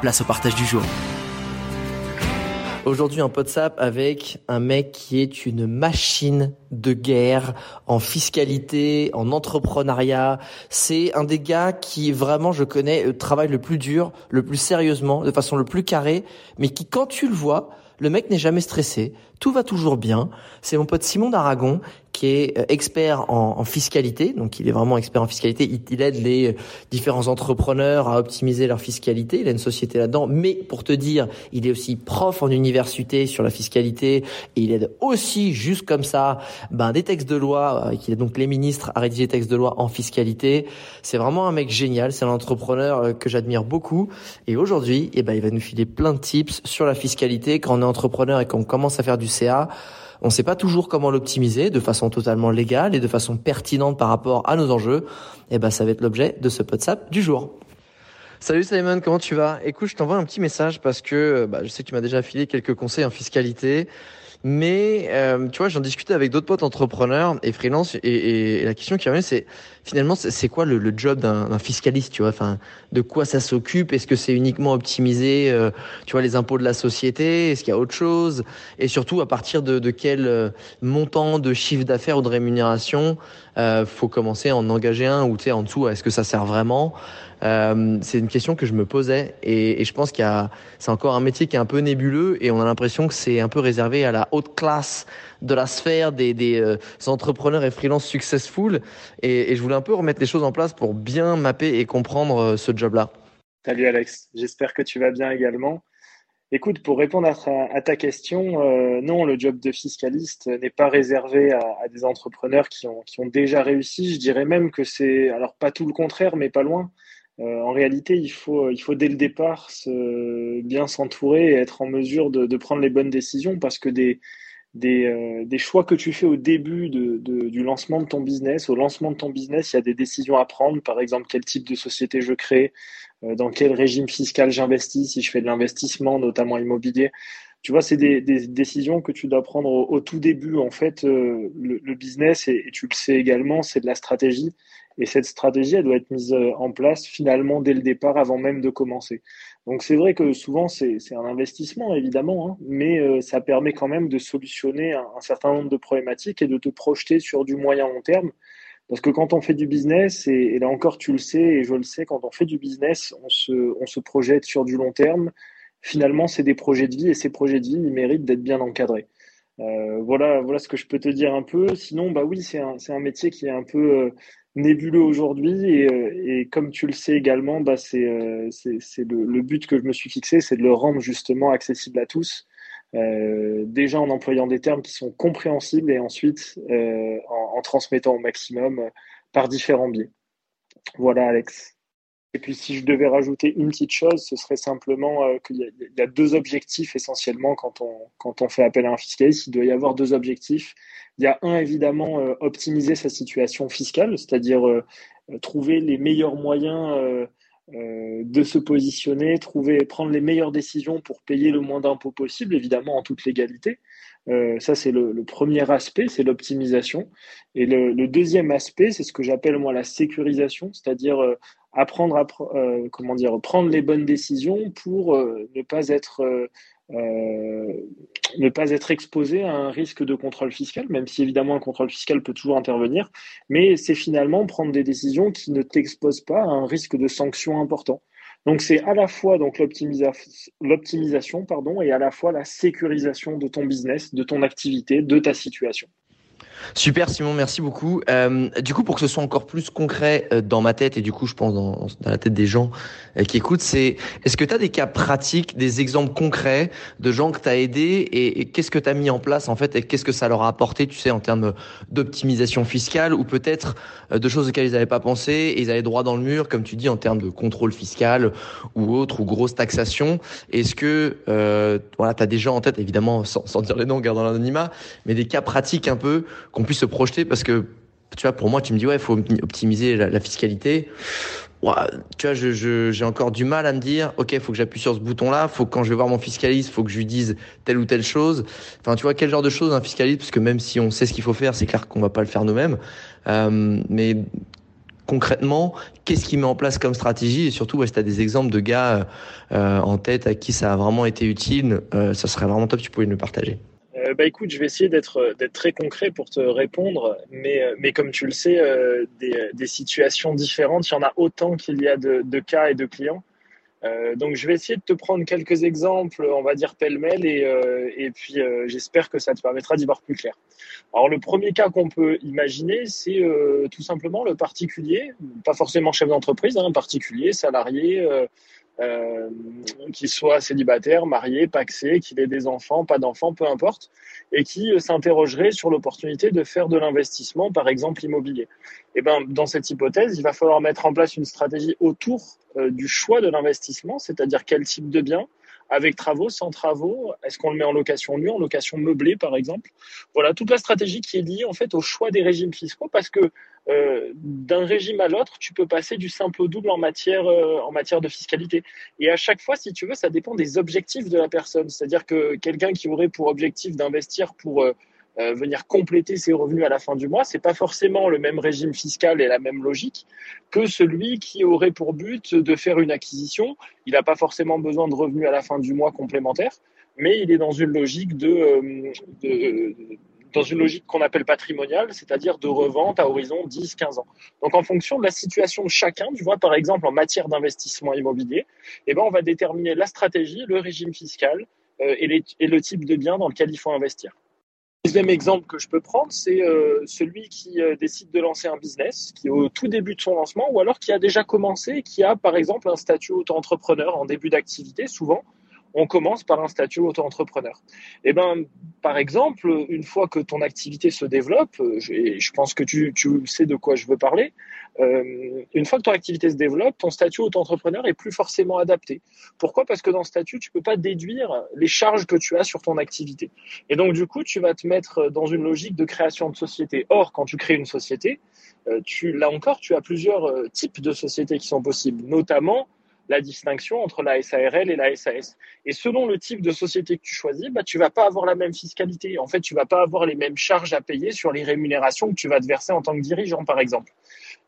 place au partage du jour. Aujourd'hui, un WhatsApp avec un mec qui est une machine de guerre en fiscalité, en entrepreneuriat. C'est un des gars qui vraiment, je connais, euh, travaille le plus dur, le plus sérieusement, de façon le plus carrée, mais qui, quand tu le vois, le mec n'est jamais stressé, tout va toujours bien. C'est mon pote Simon d'Aragon qui est euh, expert en, fiscalité, donc il est vraiment expert en fiscalité. Il, aide les euh, différents entrepreneurs à optimiser leur fiscalité. Il a une société là-dedans, mais pour te dire, il est aussi prof en université sur la fiscalité et il aide aussi juste comme ça, ben des textes de loi. Euh, qui aide donc les ministres à rédiger des textes de loi en fiscalité. C'est vraiment un mec génial. C'est un entrepreneur que j'admire beaucoup. Et aujourd'hui, eh ben il va nous filer plein de tips sur la fiscalité quand on est entrepreneur et qu'on commence à faire du CA. On ne sait pas toujours comment l'optimiser de façon totalement légale et de façon pertinente par rapport à nos enjeux. Et eh ben, ça va être l'objet de ce WhatsApp du jour. Salut Simon, comment tu vas? Écoute, je t'envoie un petit message parce que bah, je sais que tu m'as déjà filé quelques conseils en fiscalité. Mais euh, tu vois, j'en discutais avec d'autres potes entrepreneurs et freelance, et, et la question qui revient, c'est finalement, c'est quoi le, le job d'un fiscaliste, tu vois? Enfin, de quoi ça s'occupe? Est-ce que c'est uniquement optimiser, euh, tu vois, les impôts de la société? Est-ce qu'il y a autre chose? Et surtout, à partir de, de quel euh, montant de chiffre d'affaires ou de rémunération euh, faut commencer à en engager un ou tu sais en dessous Est-ce que ça sert vraiment? Euh, c'est une question que je me posais et, je pense qu'il y a, c'est encore un métier qui est un peu nébuleux et on a l'impression que c'est un peu réservé à la haute classe de la sphère des, euh, entrepreneurs et freelance successful et, je voulais un peu remettre les choses en place pour bien mapper et comprendre euh, ce job-là. Salut Alex, j'espère que tu vas bien également. Écoute, pour répondre à ta, question, non, le job de fiscaliste n'est pas réservé à, des entrepreneurs qui ont déjà réussi. Je dirais même que c'est, alors pas tout le contraire, mais pas loin. Euh, en réalité, il faut, il faut dès le départ bien s'entourer et être en mesure de, prendre les bonnes décisions parce que des, euh, choix que tu fais au début du lancement de ton business, au lancement de ton business, il y a des décisions à prendre. Par exemple, quel type de société je crée, euh, dans quel régime fiscal j'investis, si je fais de l'investissement, notamment immobilier. Tu vois, c'est des, décisions que tu dois prendre au, tout début. En fait, euh, le, business, et, tu le sais également, c'est de la stratégie. Et cette stratégie, elle doit être mise euh, en place finalement dès le départ, avant même de commencer. Donc c'est vrai que souvent c'est un investissement évidemment, hein, mais euh, ça permet quand même de solutionner un, certain nombre de problématiques et de te projeter sur du moyen long terme. Parce que quand on fait du business, et, là encore tu le sais et je le sais, quand on fait du business, on se projette sur du long terme. Finalement, c'est des projets de vie et ces projets de vie, ils méritent d'être bien encadrés. Euh, voilà, voilà ce que je peux te dire un peu. Sinon, bah oui, c'est un, un métier qui est un peu euh, nébuleux aujourd'hui et, euh, et, comme tu le sais également, bah c'est euh, le, but que je me suis fixé, c'est de le rendre justement accessible à tous. Déjà en employant des termes qui sont compréhensibles et ensuite en, transmettant au maximum par différents biais. Voilà Alex. Et puis si je devais rajouter une petite chose, ce serait simplement euh, qu'il y, a deux objectifs essentiellement quand on, quand on fait appel à un fiscaliste. Il doit y avoir deux objectifs. Il y a un, évidemment, euh, optimiser sa situation fiscale, c'est-à-dire euh, trouver les meilleurs moyens euh, de se positionner, trouver, prendre les meilleures décisions pour payer le moins d'impôts possible, évidemment en toute légalité. Euh, ça, c'est le, le, premier aspect, c'est l'optimisation. Et le, le, deuxième aspect, c'est ce que j'appelle moi la sécurisation, c'est-à-dire euh, apprendre à euh, comment dire prendre les bonnes décisions pour ne pas être ne pas être exposé à un risque de contrôle fiscal, même si évidemment un contrôle fiscal peut toujours intervenir, mais c'est finalement prendre des décisions qui ne t'exposent pas à un risque de sanction important. Donc c'est à la fois donc l'optimisation pardon et à la fois la sécurisation de ton business, de ton activité, de ta situation. Super Simon, merci beaucoup. Euh, du coup, pour que ce soit encore plus concret euh, dans ma tête et du coup, je pense dans, la tête des gens euh, qui écoutent, c'est est-ce que tu as des cas pratiques, des exemples concrets de gens que tu as aidés et, qu'est-ce que tu mis en place en fait et qu'est-ce que ça leur a apporté, tu sais, en termes d'optimisation fiscale ou peut-être de choses auxquelles ils n'avaient pas pensé et ils avaient droit dans le mur, comme tu dis, en termes de contrôle fiscal ou autre ou grosse taxation. Est-ce que voilà, tu as des gens en tête, évidemment, sans, sans dire les noms, gardant l'anonymat, mais des cas pratiques un peu qu'on puisse se projeter parce que tu vois pour moi tu me dis ouais il faut optimiser la, fiscalité. Tu vois j'ai encore du mal à me dire ok il faut que j'appuie sur ce bouton là faut quand je vais voir mon fiscaliste faut que je lui dise telle ou telle chose. Enfin tu vois quel genre de choses un fiscaliste parce que même si on sait ce qu'il faut faire c'est clair qu'on va pas le faire nous-mêmes. Euh, mais concrètement, qu'est-ce qu'il met en place comme stratégie? Et surtout, si tu as des exemples de gars euh, en tête à qui ça a vraiment été utile, euh, ça serait vraiment top tu pouvais nous partager. Euh, bah écoute, je vais essayer d'être d'être très concret pour te répondre, mais euh, comme tu le sais, euh, des, situations différentes, il y en a autant qu'il y a de, cas et de clients. donc je vais essayer de te prendre quelques exemples, on va dire pêle-mêle, et, puis j'espère que ça te permettra d'y voir plus clair. Alors le premier cas qu'on peut imaginer, c'est tout simplement le particulier, pas forcément chef d'entreprise, hein, particulier, salarié, euh, qu'il soit célibataire, marié, paxé, qu'il ait des enfants, pas d'enfants, peu importe, et qui euh, s'interrogerait sur l'opportunité de faire de l'investissement, par exemple immobilier. Et eh ben, dans cette hypothèse, il va falloir mettre en place une stratégie autour euh, du choix de l'investissement, c'est-à-dire quel type de bien, avec travaux, sans travaux Est-ce qu'on le met en location nue, en location meublée, par exemple? Voilà, toute la stratégie qui est liée en fait au choix des régimes fiscaux, parce que euh, d'un régime à l'autre, tu peux passer du simple au double en matière, euh, en matière de fiscalité. Et à chaque fois, si tu veux, ça dépend des objectifs de la personne. C'est-à-dire que quelqu'un qui aurait pour objectif d'investir pour euh, venir compléter ses revenus à la fin du mois, c'est pas forcément le même régime fiscal et la même logique que celui qui aurait pour but de faire une acquisition. Il n'a pas forcément besoin de revenus à la fin du mois complémentaires, mais il est dans une logique de dans une logique qu'on appelle patrimoniale, c'est-à-dire de revente à horizon 10-15 ans. Donc en fonction de la situation de chacun, tu vois, par exemple en matière d'investissement immobilier, eh ben, on va déterminer la stratégie, le régime fiscal euh, et, le type de bien dans lequel il faut investir. Deuxième exemple que je peux prendre, c'est euh, celui qui euh, décide de lancer un business, qui est au tout début de son lancement, ou alors qui a déjà commencé, qui a par exemple un statut auto-entrepreneur en début d'activité, souvent, on commence par un statut auto-entrepreneur. Et eh ben, par exemple, une fois que ton activité se développe, euh, et je pense que tu, sais de quoi je veux parler, euh, une fois que ton activité se développe, ton statut auto-entrepreneur est plus forcément adapté. Pourquoi? Parce que dans ce statut, tu peux pas déduire les charges que tu as sur ton activité. Et donc, du coup, tu vas te mettre dans une logique de création de société. Or, quand tu crées une société, euh, tu, là encore, tu as plusieurs types de sociétés qui sont possibles, notamment la distinction entre la SARL et la SAS. Et selon le type de société que tu choisis, bah, tu vas pas avoir la même fiscalité. En fait, tu vas pas avoir les mêmes charges à payer sur les rémunérations que tu vas te verser en tant que dirigeant, par exemple.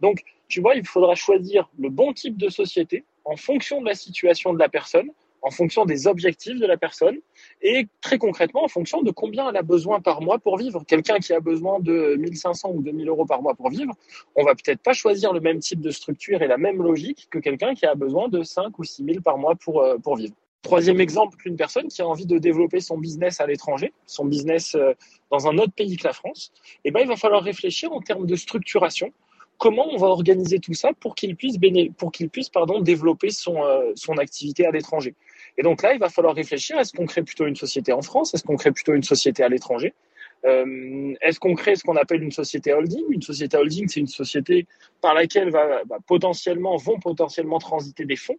Donc, tu vois, il faudra choisir le bon type de société en fonction de la situation de la personne, en fonction des objectifs de la personne et très concrètement en fonction de combien elle a besoin par mois pour vivre. Quelqu'un qui a besoin de 1500 ou 2000 euros par mois pour vivre, on va peut-être pas choisir le même type de structure et la même logique que quelqu'un qui a besoin de 5 ou 6000 par mois pour, euh, pour vivre. Troisième exemple, une personne qui a envie de développer son business à l'étranger, son business euh, dans un autre pays que la France, eh ben, il va falloir réfléchir en termes de structuration comment on va organiser tout ça pour qu'il puisse, pour puisse pardon, développer son, euh, son activité à l'étranger? Et donc là, il va falloir réfléchir, est-ce qu'on crée plutôt une société en France Est-ce qu'on crée plutôt une société à l'étranger euh, Est-ce qu'on crée ce qu'on appelle une société holding? Une société holding, c'est une société par laquelle vont potentiellement transiter des fonds.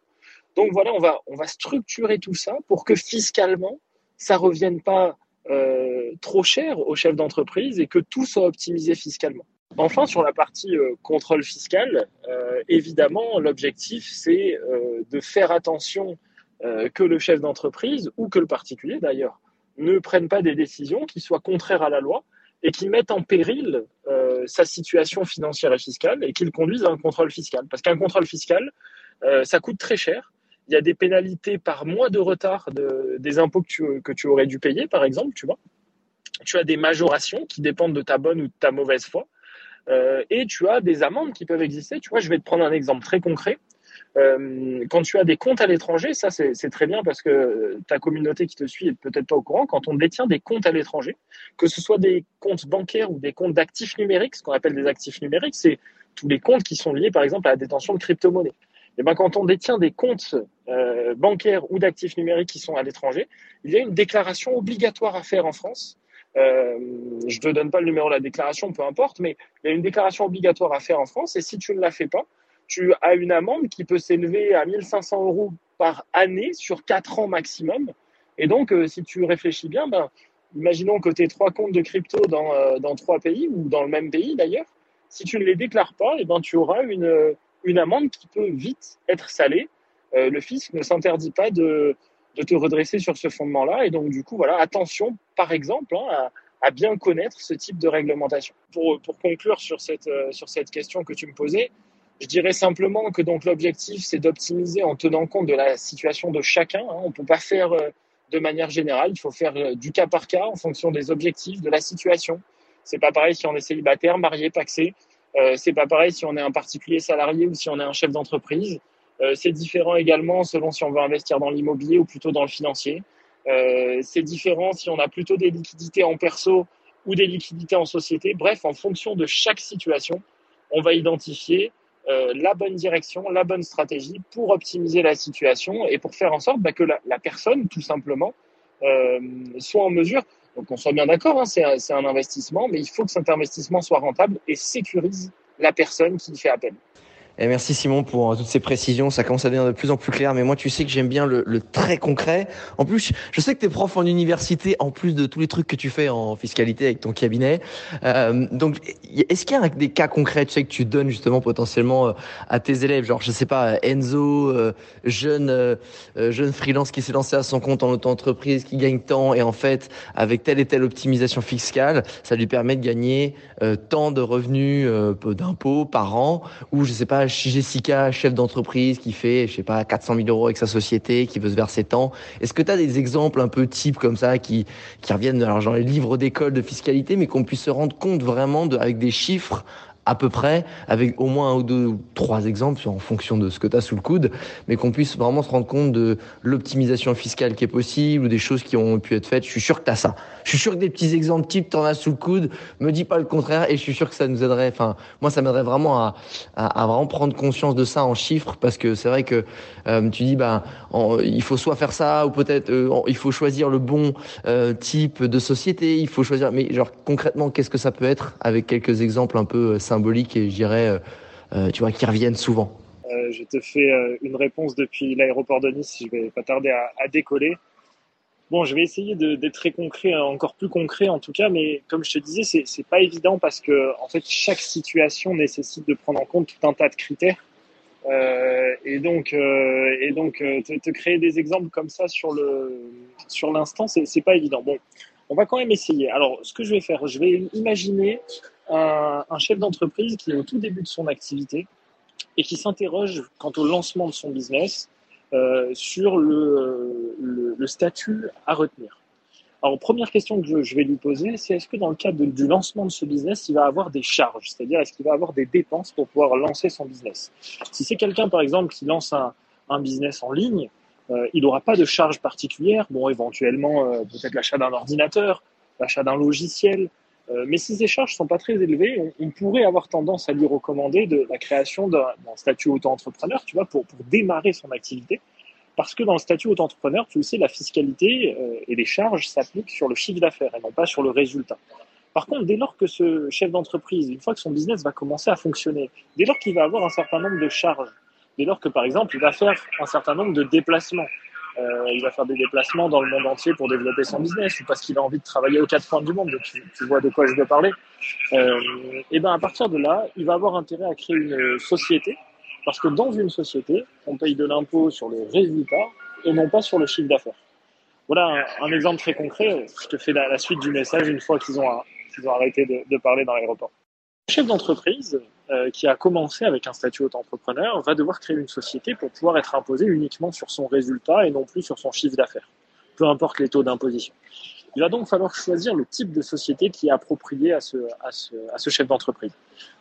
Donc voilà, on va, on va structurer tout ça pour que fiscalement, ça revienne pas euh, trop cher aux chefs d'entreprise et que tout soit optimisé fiscalement. Enfin, sur la partie euh, contrôle fiscal, évidemment, l'objectif, c'est de faire attention que le chef d'entreprise, ou que le particulier d'ailleurs, ne prenne pas des décisions qui soient contraires à la loi et qui mettent en péril sa situation financière et fiscale et qui le conduisent à un contrôle fiscal. Parce qu'un contrôle fiscal, ça coûte très cher il y a des pénalités par mois de retard des impôts que tu, que tu aurais dû payer, par exemple, tu vois. Tu as des majorations qui dépendent de ta bonne ou de ta mauvaise foi. Euh, et tu as des amendes qui peuvent exister. Tu vois, je vais te prendre un exemple très concret. Euh, quand tu as des comptes à l'étranger, ça c'est très bien parce que ta communauté qui te suit est peut-être pas au courant. Quand on détient des comptes à l'étranger, que ce soit des comptes bancaires ou des comptes d'actifs numériques, ce qu'on appelle des actifs numériques, c'est tous les comptes qui sont liés par exemple à la détention de crypto-monnaies. Et eh ben, quand on détient des comptes euh, bancaires ou d'actifs numériques qui sont à l'étranger, il y a une déclaration obligatoire à faire en France. Euh, je ne te donne pas le numéro de la déclaration, peu importe, mais il y a une déclaration obligatoire à faire en France et si tu ne la fais pas, tu as une amende qui peut s'élever à 1500 euros par année sur 4 ans maximum. Et donc, euh, si tu réfléchis bien, ben, imaginons que tu aies trois comptes de crypto dans, euh, dans trois pays ou dans le même pays d'ailleurs. Si tu ne les déclares pas, et eh ben, tu auras une, une amende qui peut vite être salée. Euh, le fisc ne s'interdit pas de, de, te redresser sur ce fondement-là. Et donc, du coup, voilà, attention, par exemple, hein, à, à, bien connaître ce type de réglementation. Pour, pour conclure sur cette, sur cette question que tu me posais, je dirais simplement que donc l'objectif, c'est d'optimiser en tenant compte de la situation de chacun. Hein. On ne peut pas faire euh, de manière générale. Il faut faire euh, du cas par cas en fonction des objectifs, de la situation. C'est pas pareil si on est célibataire, marié, paxé. Euh, c'est pas pareil si on est un particulier salarié ou si on est un chef d'entreprise. Euh, c'est différent également selon si on veut investir dans l'immobilier ou plutôt dans le financier. C'est différent si on a plutôt des liquidités en perso ou des liquidités en société. Bref, en fonction de chaque situation, on va identifier euh, la bonne direction, la bonne stratégie pour optimiser la situation et pour faire en sorte bah, que la, personne, tout simplement, euh, soit en mesure. Donc, on soit bien d'accord, hein, c'est un, un investissement, mais il faut que cet investissement soit rentable et sécurise la personne qui y fait appel. Merci Simon pour euh, toutes ces précisions. Ça commence à devenir de plus en plus clair. Mais moi, tu sais que j'aime bien le, très concret. En plus, je sais que tu es prof en université, en plus de tous les trucs que tu fais en fiscalité avec ton cabinet. Euh, donc, est-ce qu'il y a des cas concrets, tu sais, que tu donnes justement potentiellement euh, à tes élèves? Genre, je sais pas, Enzo, jeune jeune freelance qui s'est lancé à son compte en auto-entreprise, qui gagne tant, et en fait, avec telle et telle optimisation fiscale, ça lui permet de gagner tant de revenus d'impôts par an, ou je sais pas, Jessica, chef d'entreprise qui fait, je sais pas, 400 000 euros avec sa société, qui veut se verser tant. Est-ce que tu as des exemples un peu types comme ça qui, qui reviennent alors, dans les livres d'école de fiscalité, mais qu'on puisse se rendre compte vraiment de, avec des chiffres à peu près, avec au moins un ou deux ou trois exemples en fonction de ce que tu as sous le coude, mais qu'on puisse vraiment se rendre compte de l'optimisation fiscale qui est possible ou des choses qui ont pu être faites. Je suis sûr que tu as ça. Je suis sûr que des petits exemples types, tu en as sous le coude. Me dis pas le contraire et je suis sûr que ça nous aiderait. Enfin, moi, ça m'aiderait vraiment à, à, vraiment prendre conscience de ça en chiffres parce que c'est vrai que euh, tu dis, bah, il faut soit faire ça ou peut-être euh, il faut choisir le bon euh, type de société. Il faut choisir, mais genre concrètement, qu'est-ce que ça peut être avec quelques exemples un peu simples? Et je dirais, euh, euh, tu vois, qui reviennent souvent euh, Je te fais une réponse depuis l'aéroport de Nice. Je vais pas tarder à, décoller. Bon, je vais essayer d'être très concret, hein, encore plus concret en tout cas, mais comme je te disais, c'est pas évident parce que en fait chaque situation nécessite de prendre en compte tout un tas de critères. Et donc, et donc te, te, créer des exemples comme ça sur le sur l'instant, c'est pas évident. Bon, on va quand même essayer. Alors, ce que je vais faire, je vais imaginer un, un chef d'entreprise qui est au tout début de son activité et qui s'interroge quant au lancement de son business euh, sur le, statut à retenir. Alors, première question que je, vais lui poser, c'est est-ce que dans le cadre du lancement de ce business, il va avoir des charges? C'est-à-dire, est-ce qu'il va avoir des dépenses pour pouvoir lancer son business? Si c'est quelqu'un, par exemple, qui lance un, un business en ligne, euh, il n'aura pas de charges particulières. Bon, éventuellement, euh, peut-être l'achat d'un ordinateur, l'achat d'un logiciel, euh, mais si ces charges sont pas très élevées, on, pourrait avoir tendance à lui recommander de la création d'un statut auto-entrepreneur, tu vois, pour, pour démarrer son activité. Parce que dans le statut auto-entrepreneur, tu sais, la fiscalité euh, et les charges s'appliquent sur le chiffre d'affaires et non pas sur le résultat. Par contre, dès lors que ce chef d'entreprise, une fois que son business va commencer à fonctionner, dès lors qu'il va avoir un certain nombre de charges, dès lors que, par exemple, il va faire un certain nombre de déplacements, euh, il va faire des déplacements dans le monde entier pour développer son business ou parce qu'il a envie de travailler aux quatre coins du monde. Tu, vois de quoi je veux parler. Euh, et ben à partir de là, il va avoir intérêt à créer une société parce que dans une société, on paye de l'impôt sur le résultat et non pas sur le chiffre d'affaires. Voilà un, exemple très concret. Je te fais la, la suite du message une fois qu'ils ont, arrêté de, de parler dans l'aéroport. Chef d'entreprise, qui a commencé avec un statut auto-entrepreneur va devoir créer une société pour pouvoir être imposé uniquement sur son résultat et non plus sur son chiffre d'affaires, peu importe les taux d'imposition. Il va donc falloir choisir le type de société qui est approprié à ce, à ce, à ce chef d'entreprise.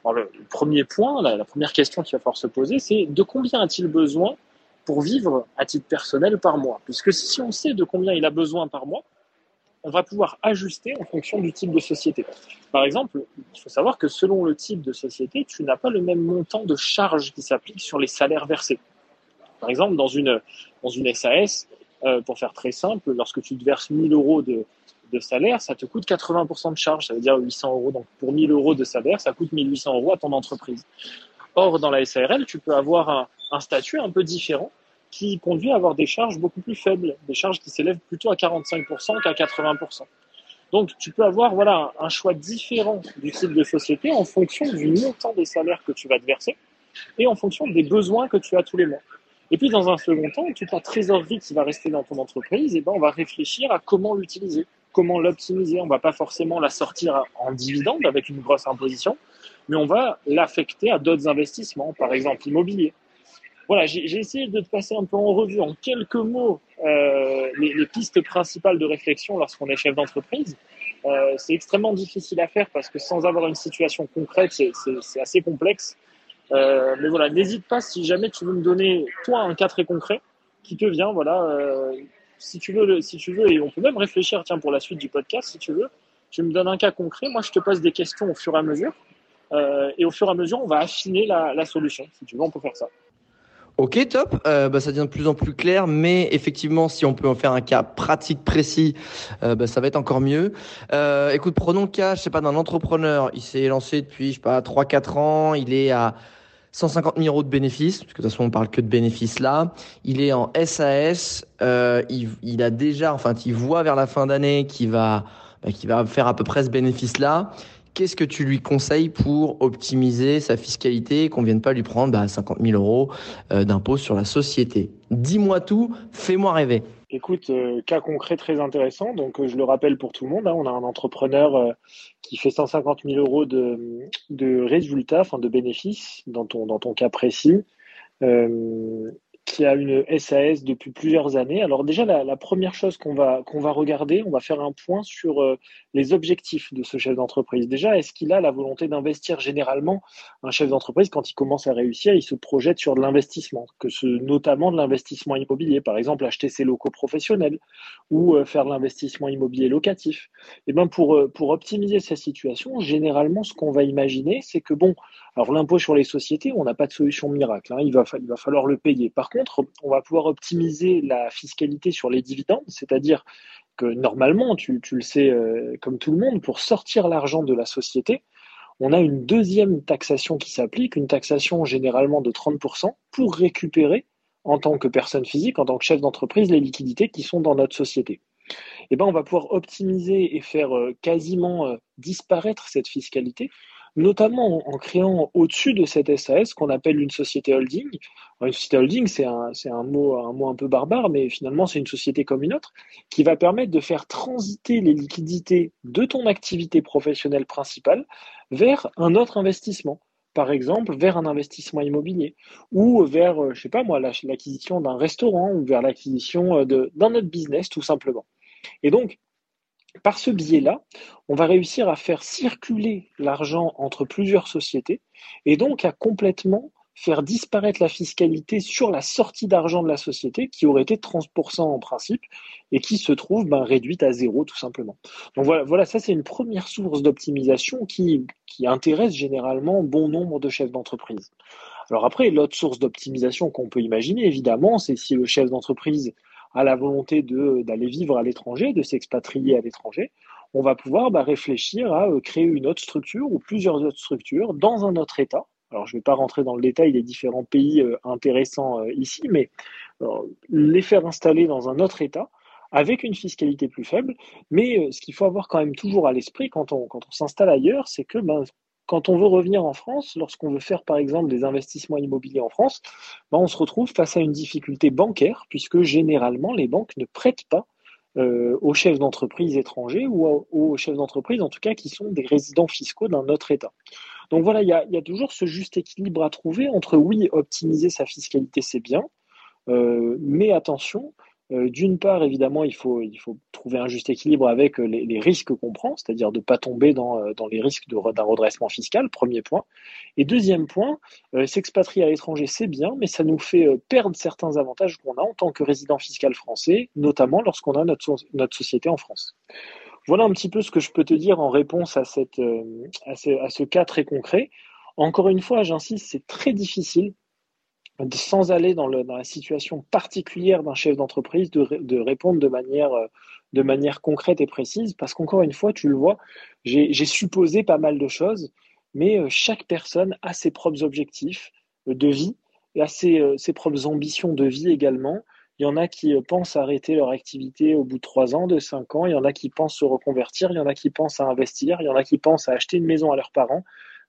Alors le, premier point, la, la, première question qu'il va falloir se poser, c'est de combien a-t-il besoin pour vivre à titre personnel par mois? Puisque si on sait de combien il a besoin par mois, on va pouvoir ajuster en fonction du type de société. Par exemple, il faut savoir que selon le type de société, tu n'as pas le même montant de charges qui s'applique sur les salaires versés. Par exemple, dans une, dans une SAS, euh, pour faire très simple, lorsque tu te verses 1000 euros de, de salaire, ça te coûte 80% de charge, ça veut dire 800 euros. Donc pour 1000 euros de salaire, ça coûte 1800 euros à ton entreprise. Or, dans la SARL, tu peux avoir un, un statut un peu différent qui conduit à avoir des charges beaucoup plus faibles, des charges qui s'élèvent plutôt à 45% qu'à 80%. Donc, tu peux avoir voilà, un choix différent du type de société en fonction du montant des salaires que tu vas te verser et en fonction des besoins que tu as tous les mois. Et puis, dans un second temps, toute la trésorerie qui va rester dans ton entreprise, eh ben, on va réfléchir à comment l'utiliser comment l'optimiser. On va pas forcément la sortir en dividende avec une grosse imposition, mais on va l'affecter à d'autres investissements, par exemple immobilier. Voilà, j'ai essayé de te passer un peu en revue en quelques mots euh, les, pistes principales de réflexion lorsqu'on est chef d'entreprise. Euh, c'est extrêmement difficile à faire parce que sans avoir une situation concrète, c'est assez complexe. Euh, mais voilà, n'hésite pas si jamais tu veux me donner toi un cas très concret qui te vient, voilà, si tu veux, si tu veux, et on peut même réfléchir, tiens, pour la suite du podcast, si tu veux, tu me donnes un cas concret, moi je te pose des questions au fur et à mesure, et au fur et à mesure, on va affiner la, la, solution. Si tu veux, on peut faire ça. Ok, top. Euh, bah, ça devient de plus en plus clair, mais effectivement, si on peut en faire un cas pratique précis, euh, bah, ça va être encore mieux. Euh, écoute, prenons le cas, je sais pas, d'un entrepreneur. Il s'est lancé depuis, je sais pas, 3-4 ans. Il est à 150 000 euros de bénéfices, parce que de toute façon on parle que de bénéfices là. Il est en SAS, euh, il, il, a déjà, enfin, il voit vers la fin d'année qu'il va, bah, qu'il va faire à peu près ce bénéfice là. Qu'est-ce que tu lui conseilles pour optimiser sa fiscalité et qu'on vienne pas lui prendre bah, 50 000 euros euh, d'impôt sur la société Dis-moi tout, fais-moi rêver. Écoute, euh, cas concret très intéressant. Donc, euh, je le rappelle pour tout le monde, hein, on a un entrepreneur qui fait 150 000 euros de, de résultats, enfin de bénéfices, dans ton, dans ton cas précis. Qui a une SAS depuis plusieurs années. Alors déjà, la, première chose qu'on va, qu'on va regarder, on va faire un point sur euh, les objectifs de ce chef d'entreprise. Déjà, est-ce qu'il a la volonté d'investir généralement Un chef d'entreprise, quand il commence à réussir, il se projette sur de l'investissement, que ce, notamment de l'investissement immobilier, par exemple acheter ses locaux professionnels ou euh, faire de l'investissement immobilier locatif? Et eh ben pour, euh, pour optimiser sa situation, généralement, ce qu'on va imaginer, c'est que bon, alors l'impôt sur les sociétés, on n'a pas de solution miracle, hein, il, va, il va falloir le payer. Par contre, on va pouvoir optimiser la fiscalité sur les dividendes, c'est-à-dire que normalement, tu, le sais euh, comme tout le monde, pour sortir l'argent de la société, on a une deuxième taxation qui s'applique, une taxation généralement de 30% pour récupérer en tant que personne physique, en tant que chef d'entreprise, les liquidités qui sont dans notre société. Eh ben, on va pouvoir optimiser et faire euh, quasiment euh, disparaître cette fiscalité notamment en créant au-dessus de cette SAS qu'on appelle une société holding. une société holding, c'est un, un, mot, un mot un peu barbare, mais finalement, c'est une société comme une autre qui va permettre de faire transiter les liquidités de ton activité professionnelle principale vers un autre investissement par exemple, vers un investissement immobilier ou vers, euh, je sais pas moi, l'acquisition d'un restaurant ou vers l'acquisition euh, d'un autre business, tout simplement. Et donc, par ce biais-là, on va réussir à faire circuler l'argent entre plusieurs sociétés et donc à complètement faire disparaître la fiscalité sur la sortie d'argent de la société qui aurait été 30% en principe et qui se trouve ben, réduite à zéro tout simplement. Donc voilà, ça c'est une première source d'optimisation qui intéresse généralement bon nombre de chefs d'entreprise. Alors après, l'autre source d'optimisation qu'on peut imaginer, évidemment, c'est si le chef d'entreprise à la volonté d'aller vivre à l'étranger, de s'expatrier à l'étranger, on va pouvoir bah, réfléchir à euh, créer une autre structure ou plusieurs autres structures dans un autre État. Alors, je ne vais pas rentrer dans le détail des différents pays euh, intéressants euh, ici, mais les faire installer dans un autre État avec une fiscalité plus faible. Mais ce qu'il faut avoir quand même toujours à l'esprit quand on, s'installe ailleurs, c'est que ben, quand on veut revenir en France, lorsqu'on veut faire par exemple des investissements immobiliers en France, ben on se retrouve face à une difficulté bancaire, puisque généralement les banques ne prêtent pas euh, aux chefs d'entreprise étrangers ou aux chefs d'entreprise en tout cas qui sont des résidents fiscaux d'un autre État. Donc voilà, il y a, toujours ce juste équilibre à trouver entre oui, optimiser sa fiscalité, c'est bien, euh, mais attention, euh, d'une part, évidemment, il faut, trouver un juste équilibre avec euh, les, risques qu'on prend, c'est-à-dire de ne pas tomber dans, euh, les risques d'un redressement fiscal, premier point. Et deuxième point, s'expatrier à l'étranger, c'est bien, mais ça nous fait perdre certains avantages qu'on a en tant que résident fiscal français, notamment lorsqu'on a notre, société en France. Voilà un petit peu ce que je peux te dire en réponse à, ce, à ce cas très concret. Encore une fois, j'insiste, c'est très difficile sans aller dans, la situation particulière d'un chef d'entreprise, de, répondre de manière, euh, de manière concrète et précise, parce qu'encore une fois, tu le vois, j'ai supposé pas mal de choses, mais euh, chaque personne a ses propres objectifs euh, de vie, et ses, ses, propres ambitions de vie également. Il y en a qui pensent arrêter leur activité au bout de trois ans, de cinq ans, il y en a qui pensent se reconvertir, il y en a qui pensent à investir, il y en a qui pensent à acheter une maison à leurs parents.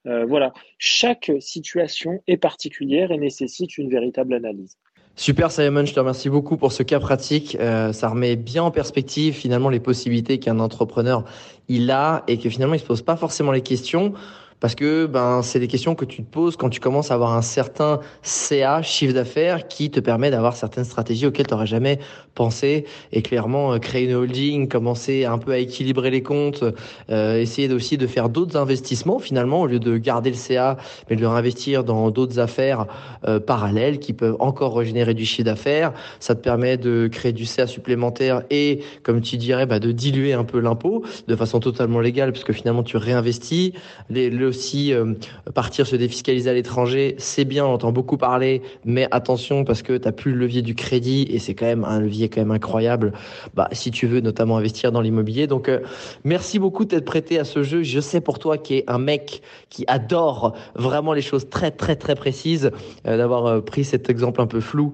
Euh, voilà, chaque situation est particulière et nécessite une véritable analyse. Super Simon, je te remercie beaucoup pour ce cas pratique. Euh, ça remet bien en perspective finalement les possibilités qu'un entrepreneur il a et que finalement il se pose pas forcément les questions parce que ben c'est des questions que tu te poses quand tu commences à avoir un certain CA chiffre d'affaires qui te permet d'avoir certaines stratégies auxquelles tu n'aurais jamais pensé et clairement euh, créer une holding, commencer un peu à équilibrer les comptes, euh, essayer aussi de faire d'autres investissements finalement au lieu de garder le CA mais de le réinvestir dans d'autres affaires euh, parallèles qui peuvent encore régénérer du chiffre d'affaires. Ça te permet de créer du CA supplémentaire et comme tu dirais bah, de diluer un peu l'impôt de façon totalement légale parce que finalement tu réinvestis les, le aussi euh, partir se défiscaliser à l'étranger, c'est bien, on entend beaucoup parler, mais attention parce que tu n'as plus le levier du crédit et c'est quand même un levier quand même incroyable. Bah, si tu veux notamment investir dans l'immobilier. Donc euh, merci beaucoup d'être prêté à ce jeu. Je sais pour toi qui est un mec qui adore vraiment les choses très très très précises, euh, d'avoir pris cet exemple un peu flou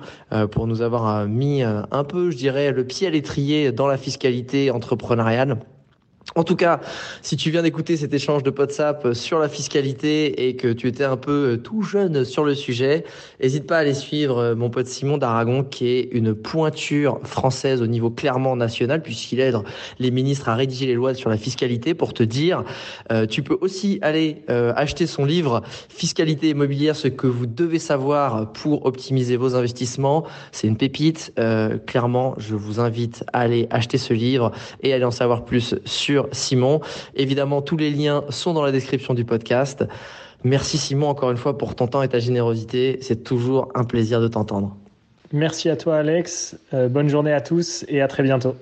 pour nous avoir mis un peu, je dirais, le pied à l'étrier dans la fiscalité entrepreneuriale. En tout cas, si tu viens d'écouter cet échange de WhatsApp sur la fiscalité et que tu étais un peu euh, tout jeune sur le sujet, n'hésite pas à aller suivre euh, mon pote Simon d'Aragon qui est une pointure française au niveau clairement national puisqu'il aide les ministres à rédiger les lois sur la fiscalité pour te dire, euh, tu peux aussi aller acheter son livre Fiscalité immobilière, ce que vous devez savoir pour optimiser vos investissements. C'est une pépite. clairement, je vous invite à aller acheter ce livre et aller en savoir plus Simon. Évidemment, tous les liens sont dans la description du podcast. Merci Simon encore une fois pour ton temps et ta générosité. C'est toujours un plaisir de t'entendre. Merci à toi Alex. Euh, bonne journée à tous et à très bientôt.